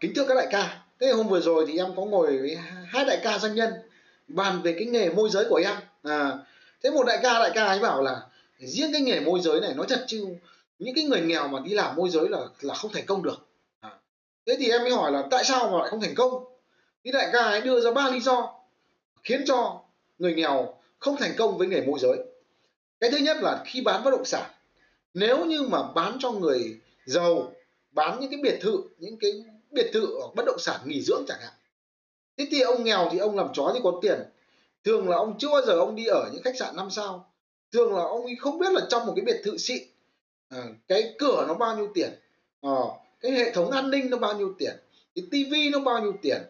kính thưa các đại ca. Thế hôm vừa rồi thì em có ngồi với hai đại ca doanh nhân bàn về cái nghề môi giới của em. À, thế một đại ca đại ca ấy bảo là riêng cái nghề môi giới này nói thật chứ những cái người nghèo mà đi làm môi giới là là không thành công được. À, thế thì em mới hỏi là tại sao mà lại không thành công? Thì đại ca ấy đưa ra ba lý do khiến cho người nghèo không thành công với nghề môi giới. Cái thứ nhất là khi bán bất động sản nếu như mà bán cho người giàu bán những cái biệt thự những cái biệt thự ở bất động sản nghỉ dưỡng chẳng hạn. Thế thì ông nghèo thì ông làm chó thì có tiền. Thường là ông chưa bao giờ ông đi ở những khách sạn năm sao. Thường là ông không biết là trong một cái biệt thự xịn à, cái cửa nó bao nhiêu tiền à, cái hệ thống an ninh nó bao nhiêu tiền cái tivi nó bao nhiêu tiền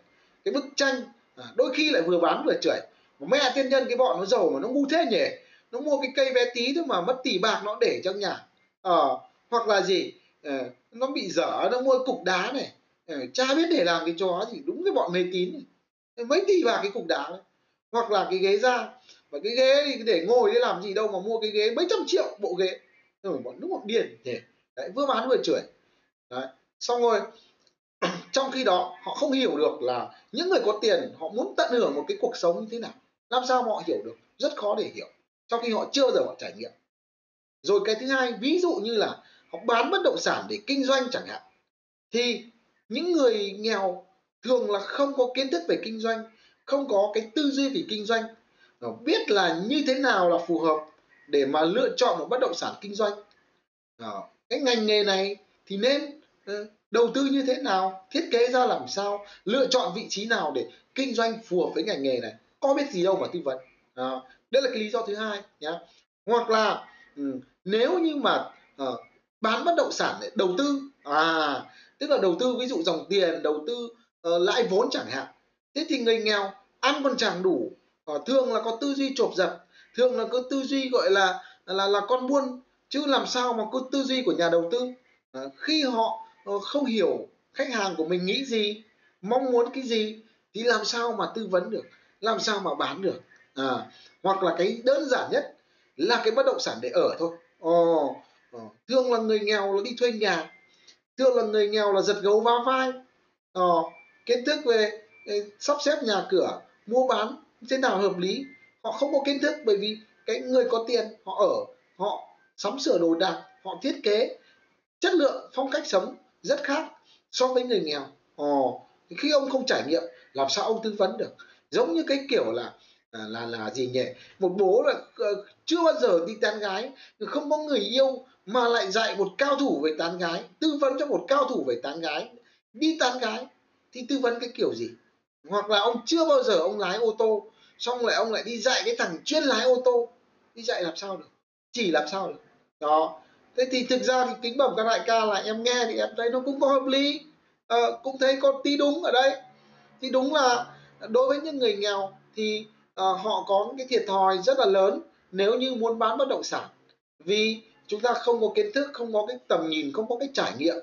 cái bức tranh à, đôi khi lại vừa bán vừa chửi. Mà mẹ tiên nhân cái bọn nó giàu mà nó ngu thế nhỉ? Nó mua cái cây bé tí thôi mà mất tỷ bạc nó để trong nhà. À, hoặc là gì à, nó bị dở nó mua cục đá này. Ờ, cha biết để làm cái chó gì đúng cái bọn mê tín này. mấy tỷ vào cái cục đá này. hoặc là cái ghế da. Và cái ghế thì để ngồi để làm gì đâu mà mua cái ghế mấy trăm triệu bộ ghế. Rồi bọn đúng bọn điên thì đấy, vừa bán vừa chửi. Đấy, xong rồi, trong khi đó, họ không hiểu được là những người có tiền, họ muốn tận hưởng một cái cuộc sống như thế nào. Làm sao họ hiểu được? Rất khó để hiểu. Trong khi họ chưa giờ họ trải nghiệm. Rồi cái thứ hai, ví dụ như là họ bán bất động sản để kinh doanh chẳng hạn, thì những người nghèo thường là không có kiến thức về kinh doanh không có cái tư duy về kinh doanh. Biết là như thế nào là phù hợp để mà lựa chọn một bất động sản kinh doanh. Cái ngành nghề này thì nên ờ, đầu tư như thế nào thiết kế ra làm sao lựa chọn vị trí nào để kinh doanh phù hợp với ngành nghề này. Có biết gì đâu mà tư vấn. Đó. đấy là cái lý do thứ hai nhá. Hoặc là ừ, nếu như mà uh, bán bất động sản để đầu tư à tức là đầu tư ví dụ dòng tiền đầu tư uh, lãi vốn chẳng hạn. Thế thì người nghèo ăn còn chẳng đủ uh, thường là có tư duy chộp giật thường là có tư duy gọi là là là con buôn chứ làm sao mà có tư duy của nhà đầu tư? Uh, khi họ uh, không hiểu khách hàng của mình nghĩ gì mong muốn cái gì thì làm sao mà tư vấn được làm sao mà bán được? À, hoặc là cái đơn giản nhất là cái bất động sản để ở thôi. Ồ ờ, thường là người nghèo là đi thuê nhà thường là người nghèo là giật gấu va vai. Ờ, kiến thức về, sắp xếp nhà cửa mua bán thế nào hợp lý. Họ không có kiến thức bởi vì cái người có tiền họ ở họ sắm sửa đồ đạc họ thiết kế. Chất lượng phong cách sống rất khác so với người nghèo. Ồ khi ông không trải nghiệm làm sao ông tư vấn được? Giống như cái kiểu là là là, gì nhỉ? Một bố là ờ, chưa bao giờ đi tán gái. Không có người yêu mà lại dạy một cao thủ về tán gái tư vấn cho một cao thủ về tán gái. Đi tán gái thì tư vấn cái kiểu gì? Hoặc là ông chưa bao giờ ông lái ô tô xong lại ông lại đi dạy cái thằng chuyên lái ô tô. Đi dạy làm sao được? Chỉ làm sao được? Đó. Thế thì thực ra thì kính bẩm các đại ca là em nghe thì em thấy nó cũng có hợp lý. À, cũng thấy có tí đúng ở đây. Thì đúng là đối với những người nghèo thì à, họ có cái thiệt thòi rất là lớn nếu như muốn bán bất động sản. Vì chúng ta không có kiến thức không có cái tầm nhìn không có cái trải nghiệm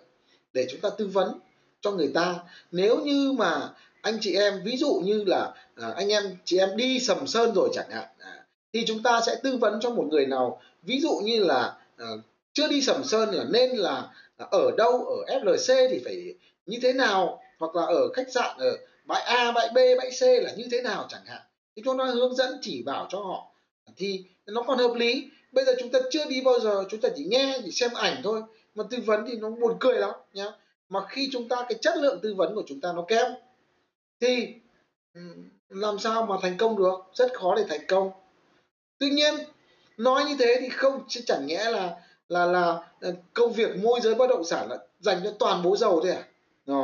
để chúng ta tư vấn cho người ta. Nếu như mà anh chị em ví dụ như là à, anh em chị em đi sầm sơn rồi chẳng hạn à, thì chúng ta sẽ tư vấn cho một người nào. Ví dụ như là à, chưa đi sầm sơn là nên là à, ở đâu ở FLC thì phải như thế nào hoặc là ở khách sạn ở bãi A bãi B bãi C là như thế nào chẳng hạn thì chúng ta hướng dẫn chỉ bảo cho họ thì nó còn hợp lý. Bây giờ chúng ta chưa đi bao giờ, chúng ta chỉ nghe, chỉ xem ảnh thôi. Mà tư vấn thì nó buồn cười lắm nhá. Mà khi chúng ta, cái chất lượng tư vấn của chúng ta nó kém, thì làm sao mà thành công được? Rất khó để thành công. Tuy nhiên, nói như thế thì không chẳng nhẽ là là là ờ, công việc môi giới bất động sản là dành cho toàn bố giàu thế à? Ờ.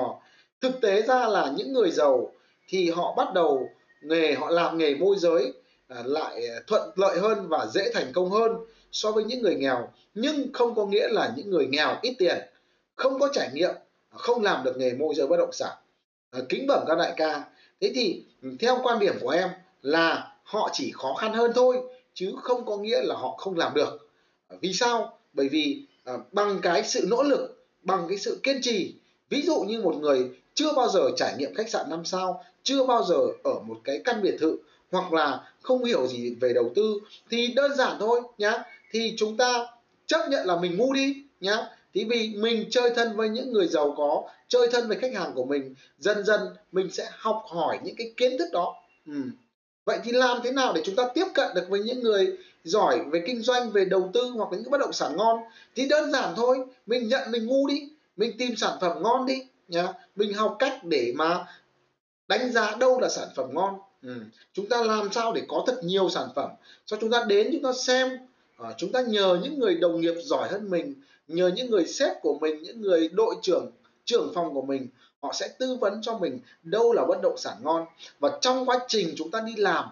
thực tế ra là những người giàu thì họ bắt đầu nghề, họ làm nghề môi giới à, lại à, thuận lợi hơn và dễ thành công hơn so với những người nghèo. Nhưng không có nghĩa là những người nghèo ít tiền, không có trải nghiệm, không làm được nghề môi giới bất động sản. À, kính bẩm các đại ca. Thế thì, theo quan điểm của em là họ chỉ khó khăn hơn thôi, chứ không có nghĩa là họ không làm được. Vì sao? Bởi vì bằng cái sự nỗ lực, bằng cái sự kiên trì, ví dụ như một người chưa bao giờ trải nghiệm khách sạn năm sao chưa bao giờ ở một cái căn biệt thự hoặc là không hiểu gì về đầu tư, thì đơn giản thôi nhá. Thì chúng ta chấp nhận là mình ngu đi nhá. Thì vì mình chơi thân với những người giàu có, chơi thân với khách hàng của mình, dần dần mình sẽ học hỏi những cái kiến thức đó. Ừ. vậy thì làm thế nào để chúng ta tiếp cận được với những người giỏi về kinh doanh, về đầu tư hoặc là những bất động sản ngon? Thì đơn giản thôi, mình nhận mình ngu đi, mình tìm sản phẩm ngon đi nhá. Mình học cách để mà đánh giá đâu là sản phẩm ngon. Ừ. chúng ta làm sao để có thật nhiều sản phẩm? Cho chúng ta đến chúng ta xem. À, chúng ta nhờ những người đồng nghiệp giỏi hơn mình nhờ những người sếp của mình những người đội trưởng trưởng phòng của mình họ sẽ tư vấn cho mình đâu là bất động sản ngon. Và trong quá trình chúng ta đi làm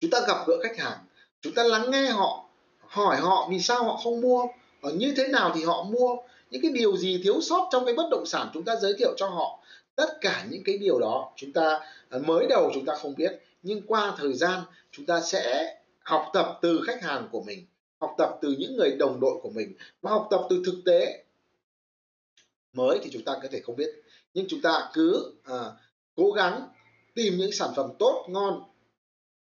chúng ta gặp gỡ khách hàng chúng ta lắng nghe họ hỏi họ vì sao họ không mua ở như thế nào thì họ mua những cái điều gì thiếu sót trong cái bất động sản chúng ta giới thiệu cho họ tất cả những cái điều đó chúng ta à, mới đầu chúng ta không biết nhưng qua thời gian chúng ta sẽ học tập từ khách hàng của mình học tập từ những người đồng đội của mình và học tập từ thực tế. Mới thì chúng ta có thể không biết nhưng chúng ta cứ à, cố gắng tìm những sản phẩm tốt ngon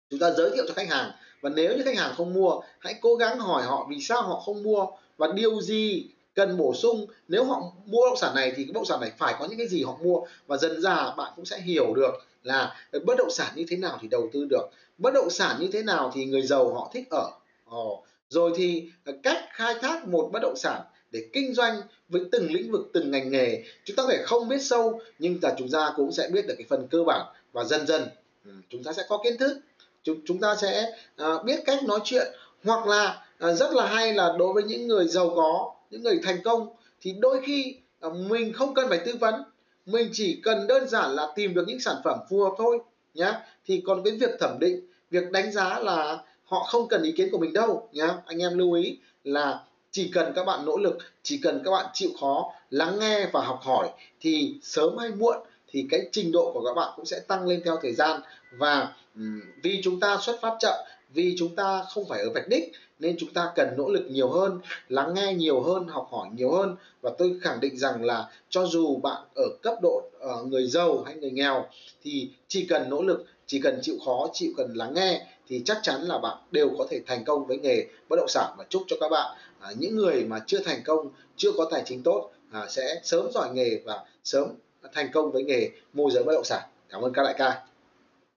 chúng ta giới thiệu cho khách hàng. Và nếu như khách hàng không mua hãy cố gắng hỏi họ vì sao họ không mua và điều gì cần bổ sung. Nếu họ mua bất động sản này thì cái bất động sản này phải có những cái gì họ mua. Và dần ra bạn cũng sẽ hiểu được là bất động sản như thế nào thì đầu tư được. Bất động sản như thế nào thì người giàu họ thích ở. Ồ. rồi thì cách khai thác một bất động sản để kinh doanh với từng lĩnh vực từng ngành nghề chúng ta có thể không biết sâu nhưng là chúng ta cũng sẽ biết được cái phần cơ bản. Và dần dần ừ, chúng ta sẽ có kiến thức. Chúng chúng ta sẽ uh, biết cách nói chuyện. Hoặc là uh, rất là hay là đối với những người giàu có những người thành công thì đôi khi mình không cần phải tư vấn. Mình chỉ cần đơn giản là tìm được những sản phẩm phù hợp thôi, nhá. Thì còn cái việc thẩm định, việc đánh giá là họ không cần ý kiến của mình đâu, nhá. Anh em lưu ý là chỉ cần các bạn nỗ lực, chỉ cần các bạn chịu khó lắng nghe và học hỏi thì sớm hay muộn thì cái trình độ của các bạn cũng sẽ tăng lên theo thời gian. Và vì chúng ta xuất phát chậm vì chúng ta không phải ở vạch đích nên chúng ta cần nỗ lực nhiều hơn lắng nghe nhiều hơn học hỏi nhiều hơn. Và tôi khẳng định rằng là cho dù bạn ở cấp độ uh, người giàu hay người nghèo thì chỉ cần nỗ lực chỉ cần chịu khó chịu cần lắng nghe thì chắc chắn là bạn đều có thể thành công với nghề bất động sản. Và chúc cho các bạn à, những người mà chưa thành công chưa có tài chính tốt à, sẽ sớm giỏi nghề và sớm thành công với nghề môi giới bất động sản. Cảm ơn các đại ca.